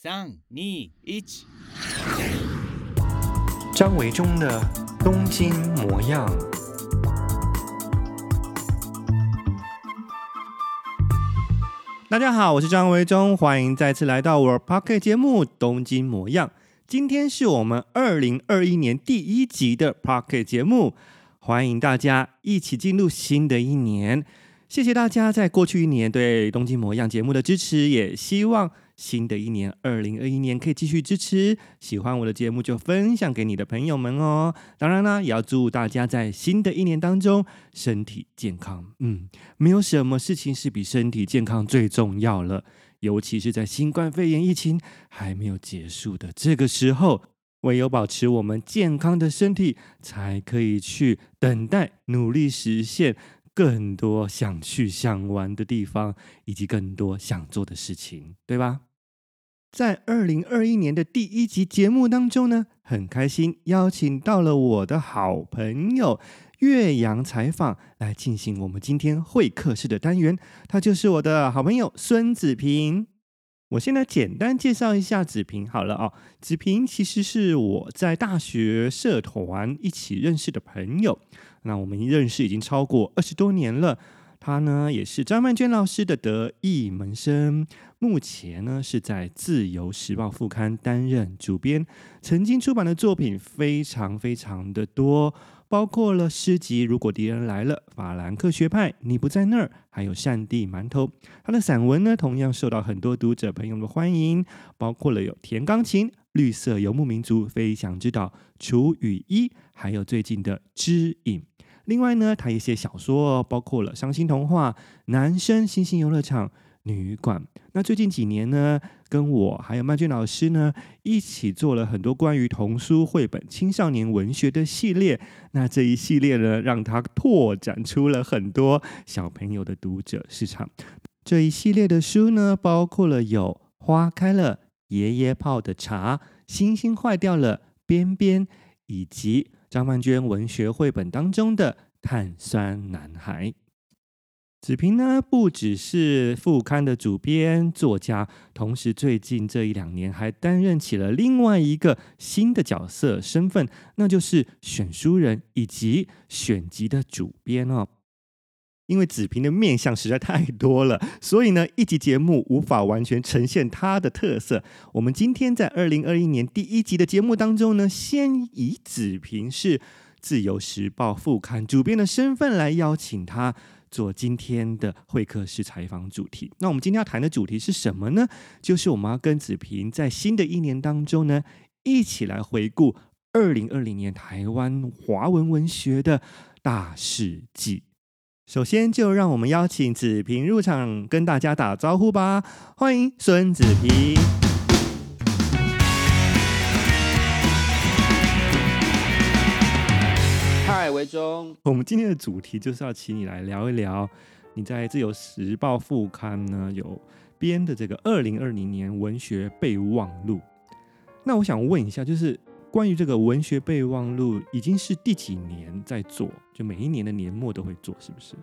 三、二、一。张维中的东京模样。大家好，我是张维中，欢迎再次来到我 Pocket 节目《东京模样》。今天是我们二零二一年第一集的 Pocket 节目，欢迎大家一起进入新的一年。谢谢大家在过去一年对《东京模样》节目的支持，也希望新的一年二零二一年可以继续支持。喜欢我的节目就分享给你的朋友们哦。当然啦，也要祝大家在新的一年当中身体健康。嗯，没有什么事情是比身体健康最重要了，尤其是在新冠肺炎疫情还没有结束的这个时候，唯有保持我们健康的身体，才可以去等待、努力实现。更多想去想玩的地方，以及更多想做的事情，对吧？在二零二一年的第一集节目当中呢，很开心邀请到了我的好朋友岳阳采访来进行我们今天会客室的单元，他就是我的好朋友孙子平。我先来简单介绍一下子平好了啊、哦，子平其实是我在大学社团一起认识的朋友。那我们认识已经超过二十多年了，他呢也是张曼娟老师的得意门生，目前呢是在《自由时报》副刊担任主编，曾经出版的作品非常非常的多，包括了诗集《如果敌人来了》、《法兰克学派》、《你不在那儿》，还有《善地馒头》。他的散文呢同样受到很多读者朋友的欢迎，包括了有《甜钢琴》、《绿色游牧民族》、《飞翔之岛》、《除雨衣》，还有最近的《知影》。另外呢，他也写小说，包括了《伤心童话》、《男生星星游乐场》、《女馆》。那最近几年呢，跟我还有曼娟老师呢，一起做了很多关于童书绘本、青少年文学的系列。那这一系列呢，让他拓展出了很多小朋友的读者市场。这一系列的书呢，包括了有《花开了》、爷爷泡的茶、星星坏掉了、边边，以及。张曼娟文学绘本当中的碳酸男孩，子平呢，不只是副刊的主编作家，同时最近这一两年还担任起了另外一个新的角色身份，那就是选书人以及选集的主编哦。因为子平的面相实在太多了，所以呢，一集节目无法完全呈现他的特色。我们今天在二零二一年第一集的节目当中呢，先以子平是自由时报副刊主编的身份来邀请他做今天的会客室采访主题。那我们今天要谈的主题是什么呢？就是我们要跟子平在新的一年当中呢，一起来回顾二零二零年台湾华文文学的大事记。首先，就让我们邀请子平入场，跟大家打招呼吧。欢迎孙子平。嗨，维中。我们今天的主题就是要请你来聊一聊，你在《自由时报》副刊呢有编的这个二零二零年文学备忘录。那我想问一下，就是。关于这个文学备忘录，已经是第几年在做？就每一年的年末都会做，是不是？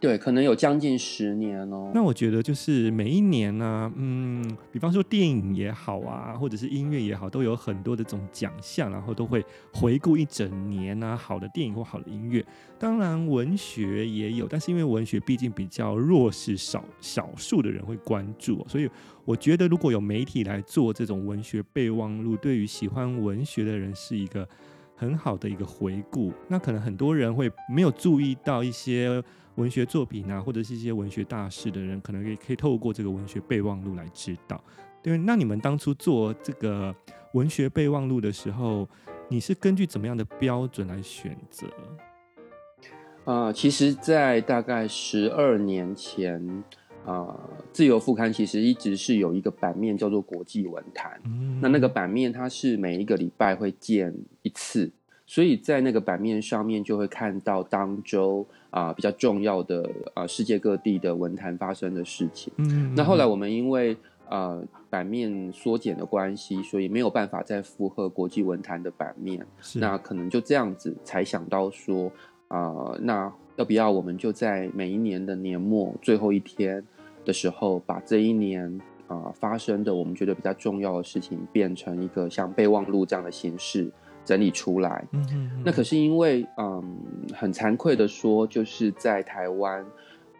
对，可能有将近十年哦。那我觉得就是每一年呢、嗯，比方说电影也好啊，或者是音乐也好，都有很多的这种奖项，然后都会回顾一整年啊，好的电影或好的音乐。当然文学也有，但是因为文学毕竟比较弱势，少少数的人会关注，所以我觉得如果有媒体来做这种文学备忘录，对于喜欢文学的人是一个很好的一个回顾。那可能很多人会没有注意到一些。文学作品啊，或者是一些文学大师的人，可能也可以透过这个文学备忘录来知道。对，那你们当初做这个文学备忘录的时候，你是根据怎么样的标准来选择？啊、呃，其实，在大概十二年前，啊、呃，自由副刊其实一直是有一个版面叫做国际文坛。嗯，那那个版面它是每一个礼拜会见一次。所以在那个版面上面就会看到当周啊、呃、比较重要的啊、呃、世界各地的文坛发生的事情。嗯，那后来我们因为呃版面缩减的关系，所以没有办法再符合国际文坛的版面。那可能就这样子才想到说啊、呃，那要不要我们就在每一年的年末最后一天的时候，把这一年啊、呃、发生的我们觉得比较重要的事情，变成一个像备忘录这样的形式整理出来。嗯嗯。那可是因为嗯，很惭愧的说，就是在台湾，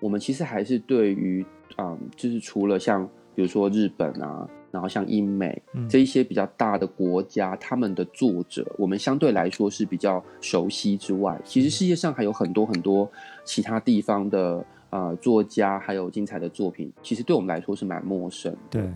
我们其实还是对于嗯，就是除了像比如说日本啊。然后像英美这一些比较大的国家，嗯、他们的作者我们相对来说是比较熟悉之外，其实世界上还有很多很多其他地方的呃作家，还有精彩的作品，其实对我们来说是蛮陌生。对，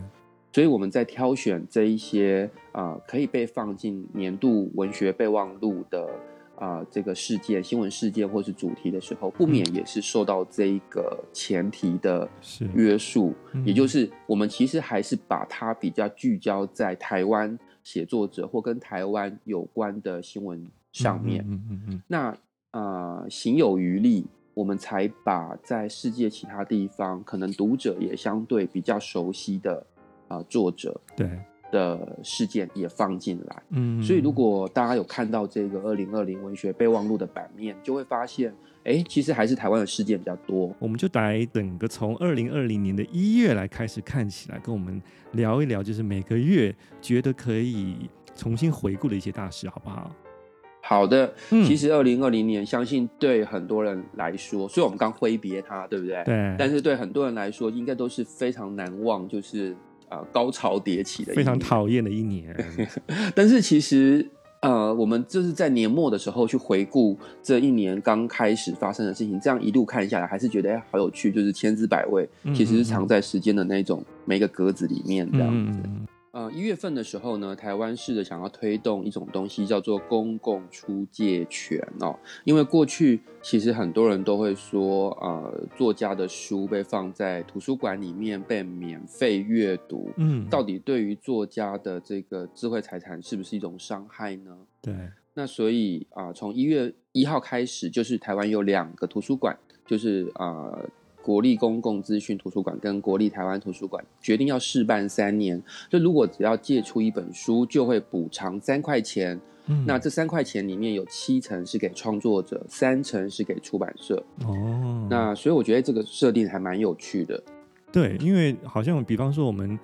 所以我们在挑选这一些呃可以被放进年度文学备忘录的。啊、呃，这个事件、新闻事件或是主题的时候，不免也是受到这一个前提的约束，嗯、也就是我们其实还是把它比较聚焦在台湾写作者或跟台湾有关的新闻上面。嗯嗯嗯嗯、那啊、呃，行有余力，我们才把在世界其他地方可能读者也相对比较熟悉的啊、呃、作者，对。的事件也放进来，嗯，所以如果大家有看到这个二零二零文学备忘录的版面，就会发现，哎，其实还是台湾的事件比较多。我们就来整个从二零二零年的一月来开始看起来，跟我们聊一聊，就是每个月觉得可以重新回顾的一些大事，好不好？好的，嗯，其实二零二零年，相信对很多人来说，所以我们刚挥别它，对不对？对。但是对很多人来说，应该都是非常难忘，就是。啊，高潮迭起的非常讨厌的一年。但是其实，呃，我们就是在年末的时候去回顾这一年刚开始发生的事情，这样一路看下来，还是觉得哎，好有趣，就是千姿百味，其实是藏在时间的那种每个格子里面这样子。嗯呃，一月份的时候呢，台湾试着想要推动一种东西，叫做公共出借权哦。因为过去其实很多人都会说，呃，作家的书被放在图书馆里面被免费阅读，嗯，到底对于作家的这个智慧财产是不是一种伤害呢？对。那所以啊，从一月一号开始，就是台湾有两个图书馆，就是啊。呃国立公共资讯图书馆跟国立台湾图书馆决定要试办三年，就如果只要借出一本书，就会补偿三块钱。嗯，那这三块钱里面有七成是给创作者，三成是给出版社。哦，那所以我觉得这个设定还蛮有趣的。对，因为好像比方说我们，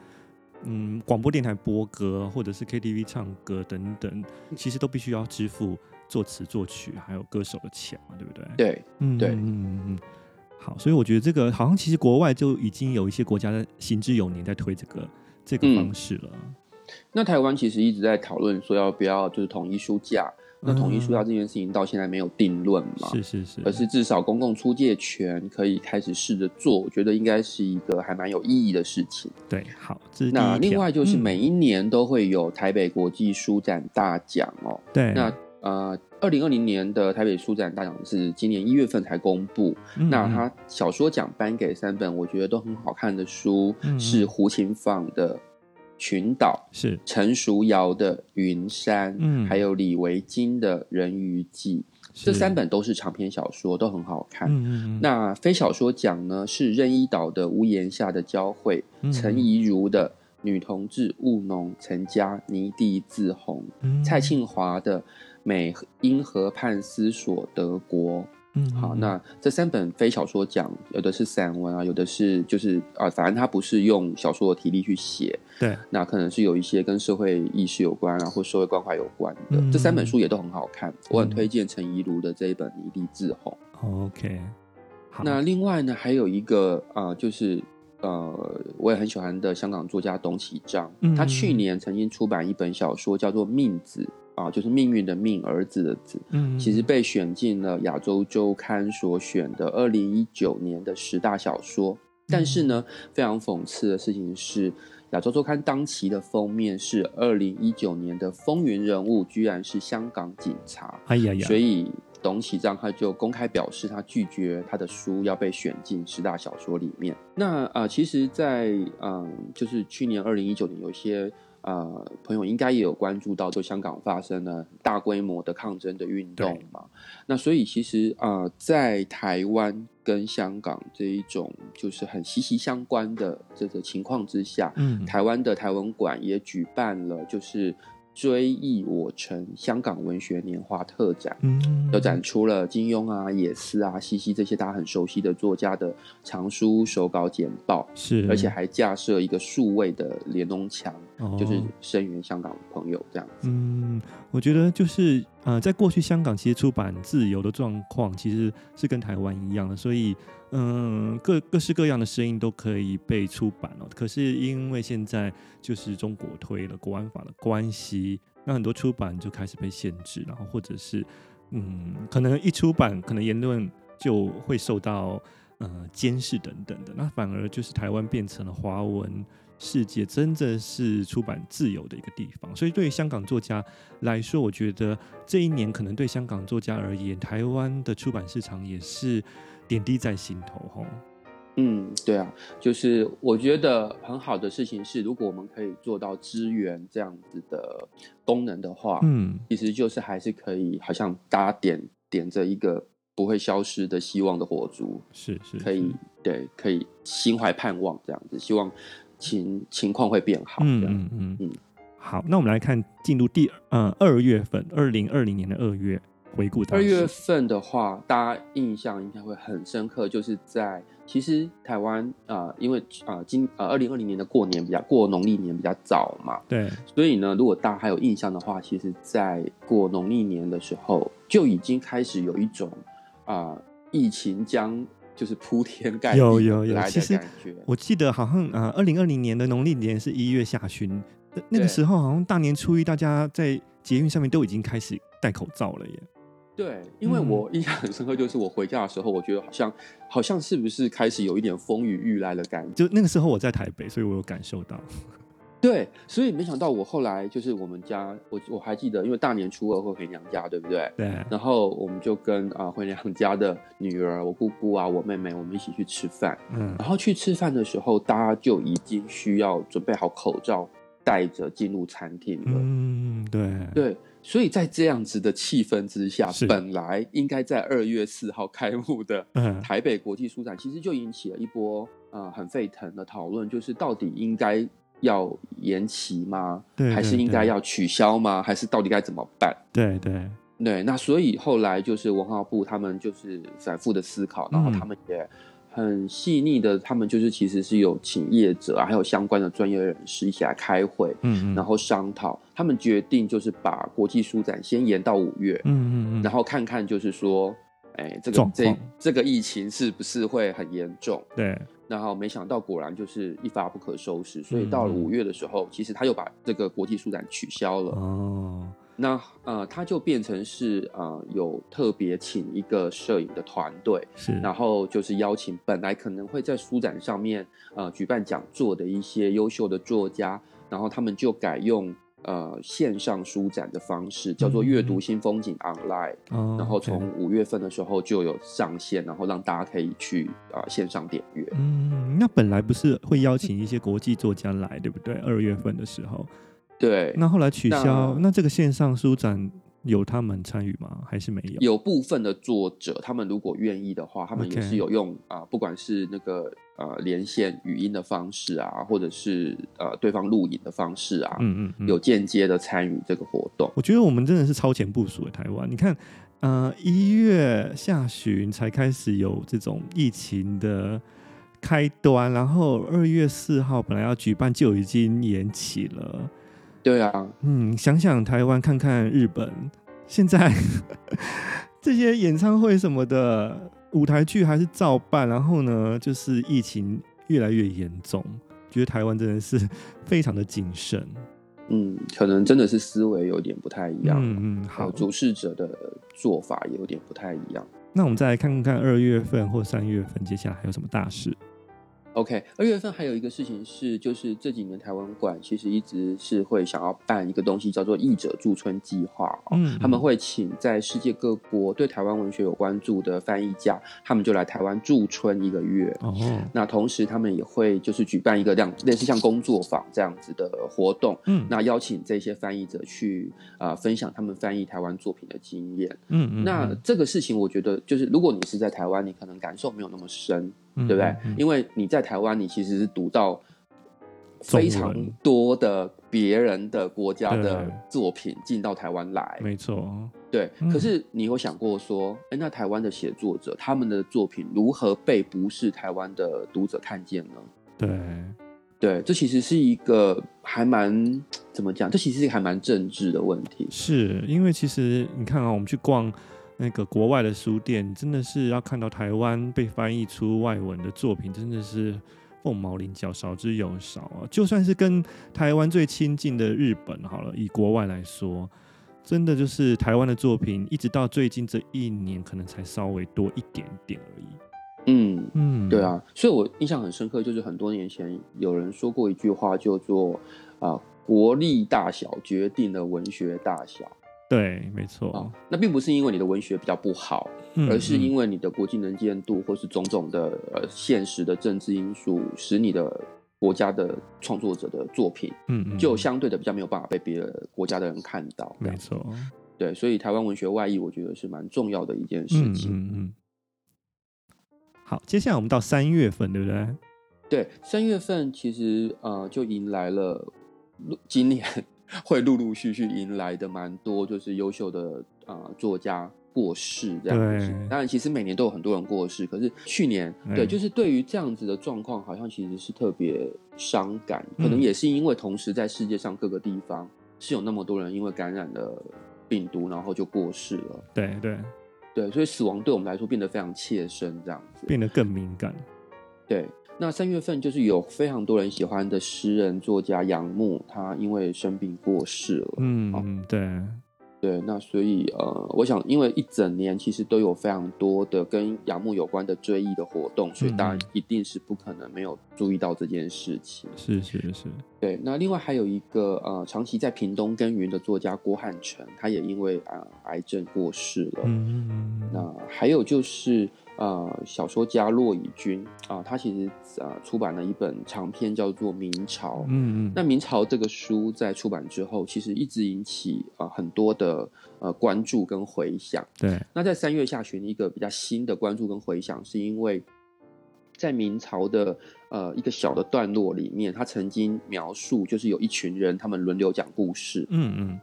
嗯，广播电台播歌或者是 KTV 唱歌等等，其实都必须要支付作词作曲还有歌手的钱嘛，对不对？对，嗯，对，嗯嗯嗯。好，所以我觉得这个好像其实国外就已经有一些国家的行之有年在推这个这个方式了。嗯、那台湾其实一直在讨论说要不要就是统一书价，嗯、那统一书架这件事情到现在没有定论嘛？是是是。而是至少公共出借权可以开始试着做，我觉得应该是一个还蛮有意义的事情。对，好，这是那另外就是每一年都会有台北国际书展大奖哦。对，那。呃，二零二零年的台北书展大奖是今年一月份才公布。嗯、那他小说奖颁给三本我觉得都很好看的书，嗯、是胡琴放的《群岛》，是。陈淑瑶的《云山》，嗯，还有李维京的《人鱼记》，这三本都是长篇小说，都很好看。嗯、那非小说奖呢是任一岛的《屋檐下的交汇》，嗯，陈怡如的《女同志务农成家泥地自红》，嗯，蔡庆华的。美英河畔思索德国，嗯，好，那这三本非小说奖，有的是散文啊，有的是就是啊，反正他不是用小说的体力去写，对，那可能是有一些跟社会意识有关啊，或社会关怀有关的。嗯、这三本书也都很好看，我很推荐陈怡如的这一本《一地自红》。OK，好，那另外呢，还有一个啊、呃，就是呃，我也很喜欢的香港作家董启章，嗯、他去年曾经出版一本小说，叫做《命子》。啊，就是命运的命，儿子的子，嗯，其实被选进了亚洲周刊所选的二零一九年的十大小说。但是呢，非常讽刺的事情是，亚洲周刊当期的封面是二零一九年的风云人物，居然是香港警察。哎呀呀！所以董启章他就公开表示，他拒绝他的书要被选进十大小说里面。那啊、呃，其实在，嗯，就是去年二零一九年有一些。呃，朋友应该也有关注到，就香港发生了大规模的抗争的运动嘛。那所以其实啊、呃，在台湾跟香港这一种就是很息息相关的这个情况之下，嗯，台湾的台文馆也举办了就是追忆我城香港文学年华特展，嗯，都展出了金庸啊、野思啊、西西这些大家很熟悉的作家的藏书、手稿、简报，是，而且还架设一个数位的连侬墙，哦、就是声援香港朋友这样子。嗯，我觉得就是呃，在过去香港其实出版自由的状况其实是跟台湾一样的，所以。嗯，各各式各样的声音都可以被出版哦。可是因为现在就是中国推了国安法的关系，那很多出版就开始被限制，然后或者是嗯，可能一出版，可能言论就会受到呃监视等等的。那反而就是台湾变成了华文世界真的是出版自由的一个地方。所以对于香港作家来说，我觉得这一年可能对香港作家而言，台湾的出版市场也是。点滴在心头，吼。嗯，对啊，就是我觉得很好的事情是，如果我们可以做到支援这样子的功能的话，嗯，其实就是还是可以，好像大家点点着一个不会消失的希望的火烛，是是，可以对，可以心怀盼望这样子，希望情情况会变好。嗯嗯嗯嗯，好，那我们来看进入第呃二月份，二零二零年的二月。回顾二月份的话，大家印象应该会很深刻，就是在其实台湾啊、呃，因为啊、呃、今呃二零二零年的过年比较过农历年比较早嘛，对，所以呢，如果大家还有印象的话，其实，在过农历年的时候就已经开始有一种啊、呃、疫情将就是铺天盖地有有有其实。我记得好像啊二零二零年的农历年是一月下旬，那个时候好像大年初一，大家在捷运上面都已经开始戴口罩了耶。对，因为我印象很深刻，就是我回家的时候，我觉得好像好像是不是开始有一点风雨欲来的感觉。就那个时候我在台北，所以我有感受到。对，所以没想到我后来就是我们家，我我还记得，因为大年初二会回娘家，对不对？对。然后我们就跟啊、呃、回娘家的女儿、我姑姑啊、我妹妹，我们一起去吃饭。嗯。然后去吃饭的时候，大家就已经需要准备好口罩，戴着进入餐厅了。嗯，对。对。所以在这样子的气氛之下，本来应该在二月四号开幕的台北国际书展，其实就引起了一波呃很沸腾的讨论，就是到底应该要延期吗？对，对，对，还是应该要取消吗？还是到底该怎么办？对对对，那所以后来就是文化部他们就是反复的思考，然后他们也。很细腻的，他们就是其实是有请业者啊，还有相关的专业人士一起来开会，嗯，嗯，然后商讨。他们决定就是把国际书展先延到五月，嗯嗯嗯，然后看看就是说，哎，这个这这个疫情是不是会很严重？对。然后没想到果然就是一发不可收拾，所以到了五月的时候，嗯，其实他又把这个国际书展取消了。哦。那呃，他就变成是呃，有特别请一个摄影的团队，是，然后就是邀请本来可能会在书展上面呃举办讲座的一些优秀的作家，然后他们就改用呃线上书展的方式，叫做阅读新风景 online，嗯，然后从五月份的时候就有上线，然后让大家可以去呃线上点阅。嗯，那本来不是会邀请一些国际作家来，对不对？二月份的时候。对，那后来取消，那，那这个线上书展有他们参与吗？还是没有？有部分的作者，他们如果愿意的话，他们也是有用啊、不管是那个呃连线语音的方式啊，或者是呃对方录影的方式啊，嗯嗯，嗯，有间接的参与这个活动。我觉得我们真的是超前部署的台湾。你看，呃，一月下旬才开始有这种疫情的开端，然后二月四号本来要举办就已经延期了。对啊，嗯，想想台湾，看看日本，现在 这些演唱会什么的，舞台剧还是照办，然后呢，就是疫情越来越严重，觉得台湾真的是非常的谨慎。嗯，可能真的是思维有点不太一样。嗯嗯，好，主事者的做法也有点不太一样。那我们再来看看二月份或三月份，接下来还有什么大事？OK，二月份还有一个事情是，就是这几年台湾馆其实一直是会想要办一个东西，叫做译者驻村计划。嗯，他们会请在世界各国对台湾文学有关注的翻译家，他们就来台湾驻村一个月。哦，那同时他们也会就是举办一个这样类似像工作坊这样子的活动。嗯，那邀请这些翻译者去啊、呃、分享他们翻译台湾作品的经验。嗯嗯，那这个事情我觉得就是如果你是在台湾，你可能感受没有那么深。对不对？因为你在台湾，你其实是读到非常多的别人的国家的作品进到台湾来，没错，对。可是你有想过说，哎、嗯，那台湾的写作者他们的作品如何被不是台湾的读者看见呢？对，对，这其实是一个还蛮怎么讲？这其实是一个还蛮政治的问题。是因为其实你看啊，我们去逛那个国外的书店，真的是要看到台湾被翻译出外文的作品，真的是。凤毛麟角，少之又少啊！就算是跟台湾最亲近的日本好了，以国外来说，真的就是台湾的作品，一直到最近这一年，可能才稍微多一点点而已。嗯嗯，对啊，所以我印象很深刻，就是很多年前有人说过一句话，叫做啊、呃，国力大小决定了文学大小。对，没错、哦。那并不是因为你的文学比较不好，嗯、而是因为你的国际能见度，或是种种的呃现实的政治因素，使你的国家的创作者的作品，嗯，嗯，就相对的比较没有办法被别的国家的人看到。没错。对，所以台湾文学外译，我觉得是蛮重要的一件事情。嗯，嗯。好，接下来我们到三月份，对不对？对，三月份其实呃就迎来了今年。会陆陆续续迎来的蛮多，就是优秀的啊、呃、作家过世这样子。当然，其实每年都有很多人过世，可是去年对，就是对于这样子的状况，好像其实是特别伤感。可能也是因为同时在世界上各个地方是有那么多人因为感染了病毒，然后就过世了。对对对，所以死亡对我们来说变得非常切身，这样子变得更敏感。对。那三月份就是有非常多人喜欢的诗人作家杨牧，他因为生病过世了。嗯嗯，对。对，那所以呃，我想，因为一整年其实都有非常多的跟杨牧有关的追忆的活动，所以大家一定是不可能没有注意到这件事情。是是是。对，那另外还有一个呃，长期在屏东耕耘的作家郭汉城，他也因为啊、呃、癌症过世了。嗯嗯。那还有就是呃，小说家骆以军啊、呃，他其实呃出版了一本长篇叫做《明朝》。嗯嗯。那《明朝》这个书在出版之后，其实一直引起啊、呃、很多的。的呃关注跟回响，对。那在三月下旬，一个比较新的关注跟回响，是因为在明朝的呃一个小的段落里面，他曾经描述，就是有一群人，他们轮流讲故事。嗯嗯。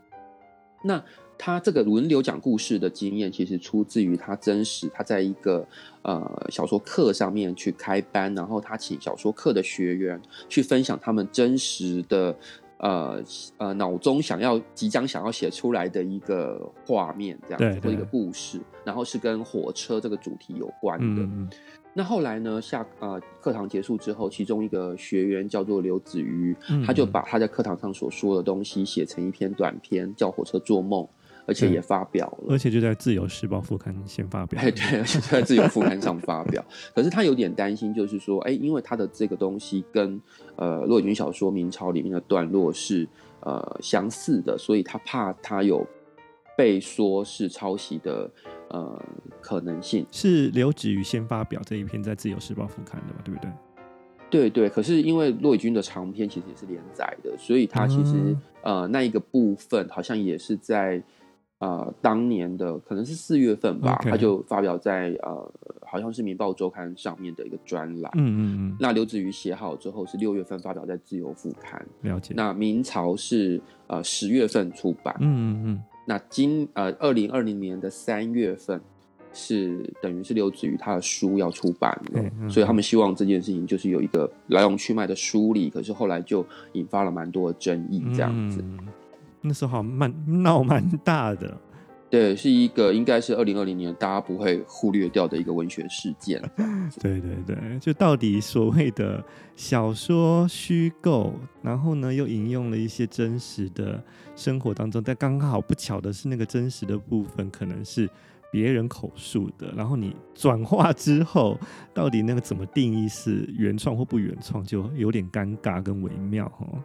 那他这个轮流讲故事的经验，其实出自于他真实，他在一个呃小说课上面去开班，然后他请小说课的学员去分享他们真实的。呃呃，脑中想要即将想要写出来的一个画面，这样子，或一个故事，然后是跟火车这个主题有关的。嗯、那后来呢，下呃课堂结束之后，其中一个学员叫做刘子瑜，嗯、他就把他在课堂上所说的东西写成一篇短篇，叫《火车做梦》。而且也发表了，而且就在《自由时报》副刊先发表。对，而且就在《自由》副刊上发表。可是他有点担心，就是说，哎，因为他的这个东西跟呃骆以军小说《明朝》里面的段落是呃相似的，所以他怕他有被说是抄袭的呃可能性。是刘子瑜先发表这一篇在《自由时报》副刊的嘛？对不对？对对。可是因为骆以军的长篇其实也是连载的，所以他其实、嗯、呃那一个部分好像也是在。呃，当年的可能是四月份吧.他就发表在呃，好像是《民报周刊》上面的一个专栏。嗯嗯嗯。那刘子瑜写好之后是六月份发表在《自由副刊》。了解。那《明朝》是呃十月份出版。嗯嗯嗯。那今呃二零二零年的三月份是等于是刘子瑜他的书要出版了，嗯嗯，所以他们希望这件事情就是有一个来龙去脉的梳理，可是后来就引发了蛮多的争议，这样子。嗯那时候好蛮闹蛮大的，对，是一个应该是二零二零年大家不会忽略掉的一个文学事件。对对对，就到底所谓的小说虚构，然后呢又引用了一些真实的生活当中，但刚好不巧的是那个真实的部分可能是别人口述的，然后你转化之后，到底那个怎么定义是原创或不原创，就有点尴尬跟微妙哦。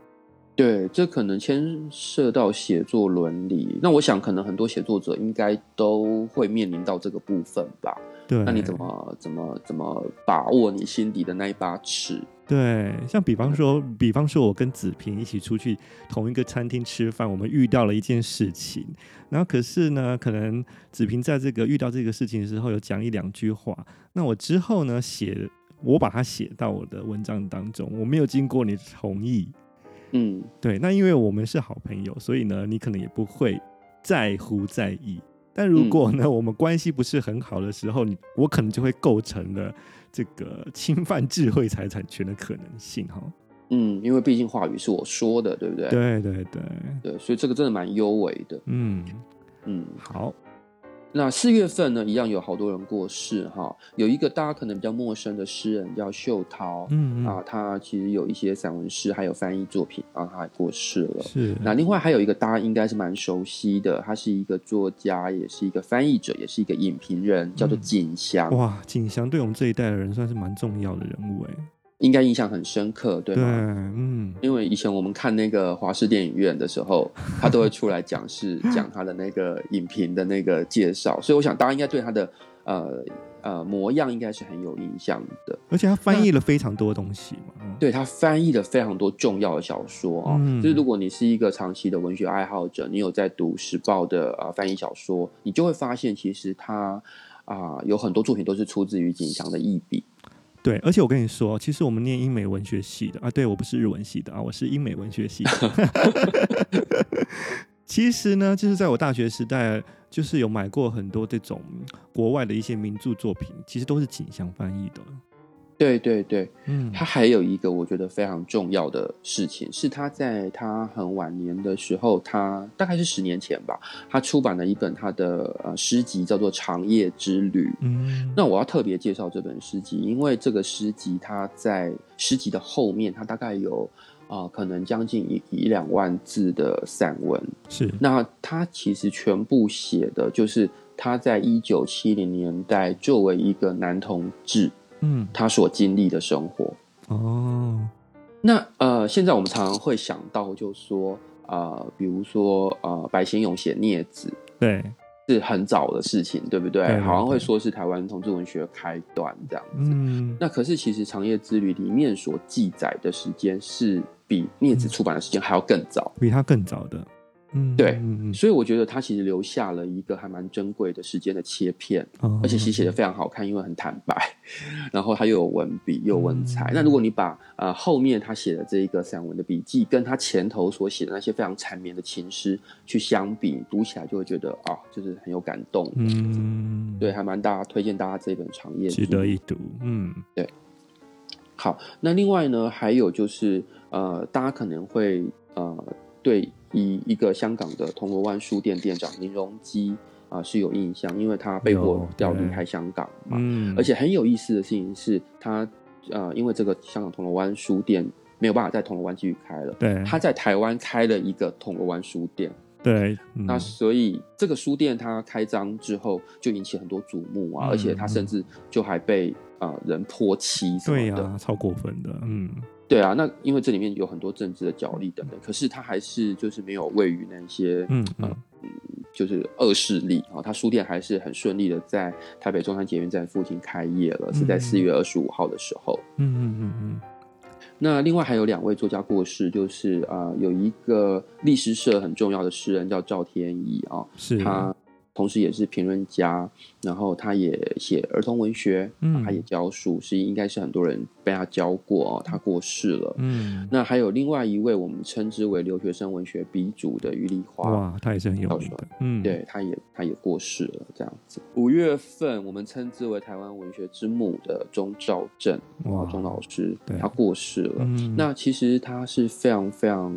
对，这可能牵涉到写作伦理。那我想，可能很多写作者应该都会面临到这个部分吧。对，那你怎么怎么怎么把握你心底的那一把尺？对，像比方说，比方说我跟子平一起出去同一个餐厅吃饭，我们遇到了一件事情，然后可是呢，可能子平在这个遇到这个事情的时候有讲一两句话，那我之后呢写，我把它写到我的文章当中，我没有经过你的同意。嗯，对。那因为我们是好朋友，所以呢，你可能也不会在乎在意。但如果呢，嗯、我们关系不是很好的时候，你我可能就会构成了这个侵犯智慧财产权的可能性哈。嗯，因为毕竟话语是我说的，对不对？对对对对，所以这个真的蛮优为的。嗯嗯，嗯好。那四月份呢，一样有好多人过世哈。有一个大家可能比较陌生的诗人叫秀涛，嗯，嗯啊，他其实有一些散文诗，还有翻译作品啊，他还过世了。是。那另外还有一个大家应该是蛮熟悉的，他是一个作家，也是一个翻译者，也是一个影评人，叫做景祥。嗯、哇，景祥对我们这一代的人算是蛮重要的人物哎。应该印象很深刻，对吗？对，嗯，因为以前我们看那个华视电影院的时候，他都会出来讲是 讲他的那个影评的那个介绍，所以我想大家应该对他的呃呃模样应该是很有印象的。而且他翻译了非常多东西嘛，那对他翻译了非常多重要的小说啊，嗯、就是如果你是一个长期的文学爱好者，你有在读时报的呃翻译小说，你就会发现其实他啊、呃、有很多作品都是出自于景祥的译笔。对，而且我跟你说，其实我们念英美文学系的啊，对，我不是日文系的啊，我是英美文学系的。其实呢，就是在我大学时代，就是有买过很多这种国外的一些名著作品，其实都是景祥翻译的。对对对，嗯，他还有一个我觉得非常重要的事情，是他在他很晚年的时候，他大概是十年前吧，他出版了一本他的呃诗集，叫做《长夜之旅》。嗯，那我要特别介绍这本诗集，因为这个诗集它在诗集的后面，它大概有啊、呃、可能将近一一两万字的散文。是，那他其实全部写的就是他在一九七零年代作为一个男同志。嗯，他所经历的生活。哦，那呃，现在我们常常会想到，就说呃，比如说呃，白先勇写《孽子》，对，是很早的事情，对不对？对好像会说是台湾同志文学开端这样子。嗯，那可是其实《长夜之旅》里面所记载的时间，是比《孽子》出版的时间还要更早，比他更早的。嗯，对，所以我觉得他其实留下了一个还蛮珍贵的时间的切片，哦、而且其实写的非常好看，因为很坦白，然后他又有文笔又有文采。嗯、那如果你把呃后面他写的这一个散文的笔记，跟他前头所写的那些非常缠绵的情诗去相比，读起来就会觉得啊，就是很有感动。嗯，对，还蛮大家推荐大家这本《长夜值得一读。嗯，对。好，那另外呢，还有就是呃，大家可能会呃对。以一个香港的铜锣湾书店店长林荣基啊是有印象，因为他被迫要离开香港嘛。嗯，而且很有意思的事情是他呃，因为这个香港铜锣湾书店没有办法在铜锣湾继续开了，对，他在台湾开了一个铜锣湾书店，对，嗯、那所以这个书店它开张之后就引起很多瞩目啊，嗯、而且他甚至就还被呃人泼漆什么的，对啊，超过分的，嗯。对啊，那因为这里面有很多政治的角力等等，可是他还是就是没有位于那些嗯嗯、呃，就是恶势力啊。他书店还是很顺利的在台北中山捷运站附近开业了，嗯、是在四月二十五号的时候。嗯嗯嗯嗯。那另外还有两位作家过世，就是啊、呃，有一个历史社很重要的诗人叫赵天一啊，是他。同时也是评论家，然后他也写儿童文学，嗯，他也教书，是应该是很多人被他教过哦。他过世了，嗯，那还有另外一位我们称之为留学生文学鼻祖的余丽华，哇，他也是很有名的，嗯，对，他也他也过世了，这样子。五月份我们称之为台湾文学之母的钟兆政，哇，钟老师，对，他过世了。嗯，那其实他是非常非常。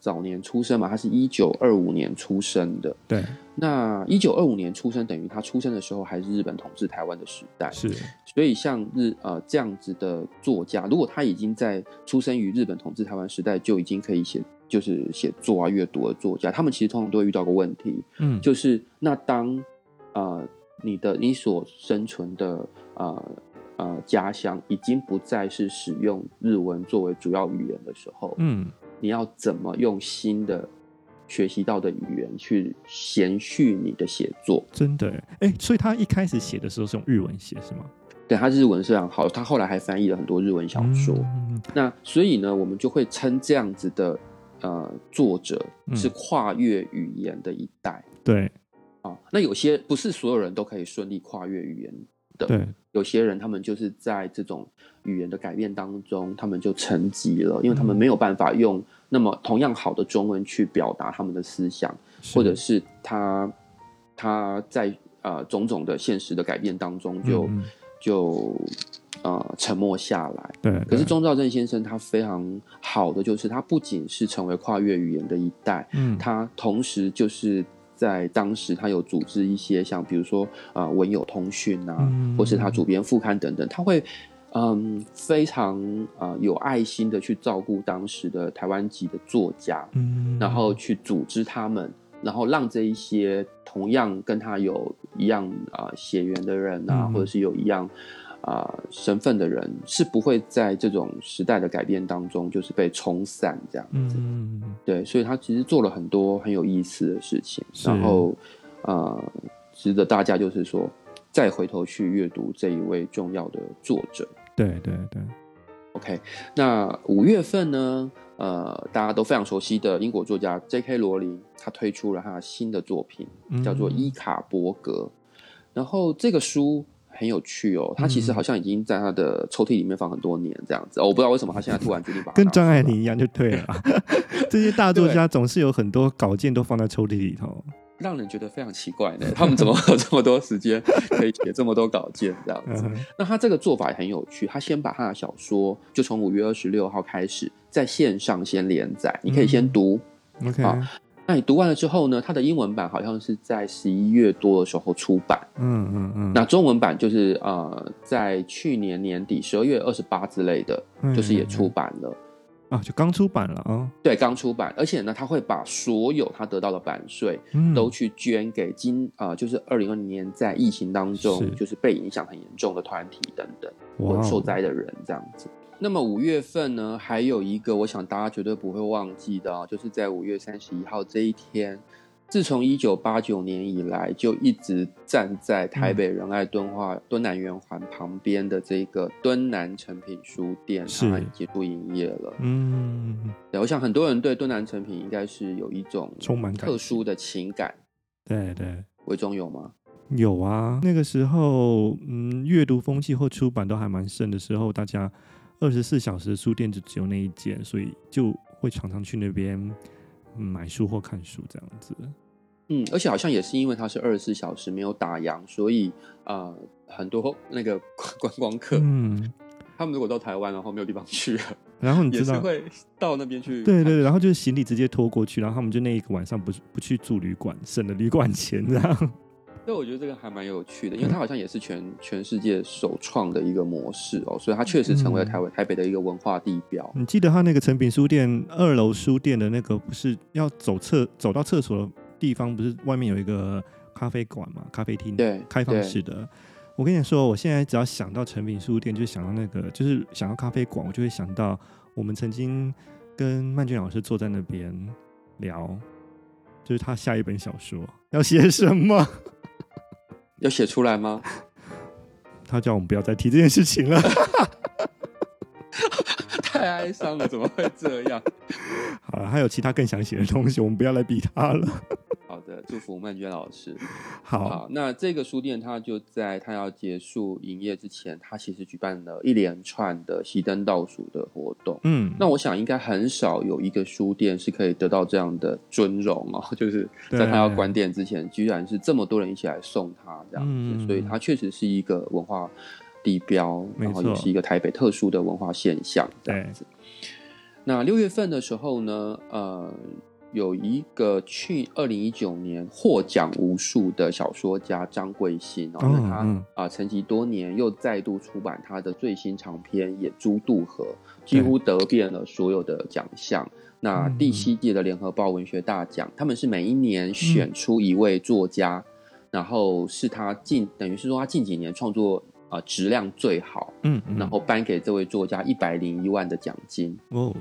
早年出生嘛，他是一九二五年出生的。对，那一九二五年出生，等于他出生的时候还是日本统治台湾的时代。是，所以像日呃这样子的作家，如果他已经在出生于日本统治台湾时代就已经可以写，就是写作啊、阅读的作家，他们其实通常都会遇到个问题，嗯，就是那当呃你的你所生存的呃呃家乡已经不再是使用日文作为主要语言的时候，嗯。你要怎么用新的学习到的语言去延续你的写作？真的哎、欸，所以他一开始写的时候是用日文写是吗？对，他日文非常好，他后来还翻译了很多日文小说。嗯、那所以呢，我们就会称这样子的呃作者是跨越语言的一代。嗯、对啊，那有些不是所有人都可以顺利跨越语言的。对，有些人他们就是在这种。语言的改变当中，他们就沉寂了，因为他们没有办法用那么同样好的中文去表达他们的思想，或者是他他在呃种种的现实的改变当中就，就、嗯、就呃沉默下来。对，对。可是钟兆正先生他非常好的就是，他不仅是成为跨越语言的一代，嗯，他同时就是。在当时，他有组织一些像比如说啊、呃，文友通讯啊，嗯、或是他主编副刊等等，他会嗯非常啊、呃、有爱心的去照顾当时的台湾籍的作家，嗯，然后去组织他们，然后让这一些同样跟他有一样啊、呃、血缘的人啊，嗯、或者是有一样。啊、呃，身份的人是不会在这种时代的改变当中，就是被冲散这样子。嗯，对，所以他其实做了很多很有意思的事情，然后呃，值得大家就是说再回头去阅读这一位重要的作者。对对对。OK，那五月份呢，呃，大家都非常熟悉的英国作家 J.K. 罗琳，他推出了他新的作品，叫做《伊卡伯格》，嗯，然后这个书。很有趣哦，他其实好像已经在他的抽屉里面放很多年这样子，嗯哦、我不知道为什么他现在突然决定把跟张爱玲一样就对了。这些大作家总是有很多稿件都放在抽屉里头，让人觉得非常奇怪呢。他们怎么有这么多时间可以写这么多稿件这样子？那他这个做法也很有趣，他先把他的小说就从五月二十六号开始在线上先连载，你可以先读、嗯、OK。那你读完了之后呢？它的英文版好像是在十一月多的时候出版。嗯嗯嗯。那中文版就是呃，在去年年底十二月二十八之类的，就是也出版了。啊，就刚出版了啊。对，刚出版，而且呢，他会把所有他得到的版税都去捐给今啊、呃，就是二零二零年在疫情当中是就是被影响很严重的团体等等，或者受灾的人这样子。那么五月份呢，还有一个我想大家绝对不会忘记的啊，就是在五月三十一号这一天，自从一九八九年以来就一直站在台北仁爱敦化敦南圆环旁边的这个敦南诚品书店，它已经结束营业了。嗯，对，我想很多人对敦南诚品应该是有一种充满特殊的情感。对对，维中有吗？有啊，那个时候，嗯，阅读风气或出版都还蛮盛的时候，大家。二十四小时书店就只有那一间，所以就会常常去那边买书或看书这样子。嗯，而且好像也是因为它是二十四小时没有打烊，所以啊、呃，很多那个观光客，嗯，他们如果到台湾然后没有地方去了，然后你知道也是会到那边去，对对对，然后就是行李直接拖过去，然后他们就那一个晚上不不去住旅馆，省了旅馆钱这样。所以我觉得这个还蛮有趣的，因为它好像也是全全世界首创的一个模式哦，所以它确实成为了台湾台北的一个文化地标。你记得它那个成品书店二楼书店的那个不是要走厕走到厕所的地方，不是外面有一个咖啡馆嘛？咖啡厅，对，开放式的。我跟你说，我现在只要想到成品书店，就想到那个，就是想到咖啡馆，我就会想到我们曾经跟曼娟老师坐在那边聊，就是他下一本小说要写什么。要写出来吗？他叫我们不要再提这件事情了，太哀伤了，怎么会这样？好了，还有其他更想写的东西，我们不要来逼他了。好的，祝福曼娟老师。好，好，那这个书店，它就在它要结束营业之前，它其实举办了一连串的熄灯倒数的活动。嗯，那我想应该很少有一个书店是可以得到这样的尊荣哦，就是在它要关店之前，居然是这么多人一起来送它这样子，嗯、所以它确实是一个文化地标，然后也是一个台北特殊的文化现象这样子。那六月份的时候呢，呃。有一个去二零一九年获奖无数的小说家张贵兴，然后他啊、呃、沉寂多年，又再度出版他的最新长篇《野猪渡河》，几乎得遍了所有的奖项。那第七届的联合报文学大奖，他们是每一年选出一位作家，然后是他近等于是说他近几年创作啊、呃、质量最好，嗯，然后颁给这位作家一百零一万的奖金。哦。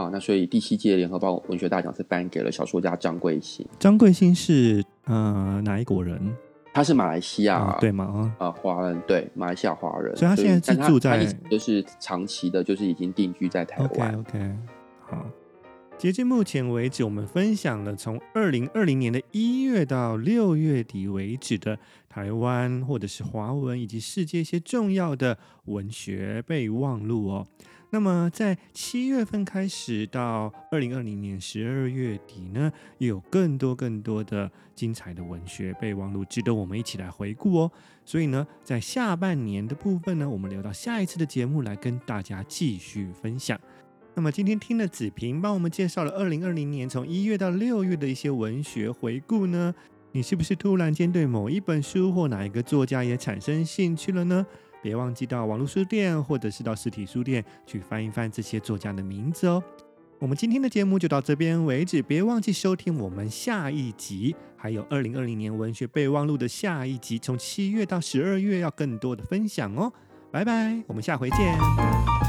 啊，那所以第七届联合报文学大奖是颁给了小说家张贵兴。张贵兴是呃哪一国人？他是马来西亚、哦、对吗？啊，华人对，马来西亚华人。所以他现在是住在，就是长期的，就是已经定居在台湾。OK OK，好。截至目前为止，我们分享了从二零二零年的一月到六月底为止的台湾或者是华文以及世界一些重要的文学备忘录哦。那么在七月份开始到二零二零年十二月底呢，有更多更多的精彩的文学备忘录值得我们一起来回顾哦。所以呢，在下半年的部分呢，我们留到下一次的节目来跟大家继续分享。那么今天听了子平帮我们介绍了二零二零年从一月到六月的一些文学回顾呢，你是不是突然间对某一本书或哪一个作家也产生兴趣了呢？别忘记到网络书店或者是到实体书店去翻一翻这些作家的名字哦。我们今天的节目就到这边为止，别忘记收听我们下一集，还有二零二零年文学备忘录的下一集，从七月到十二月要更多的分享哦。拜拜，我们下回见。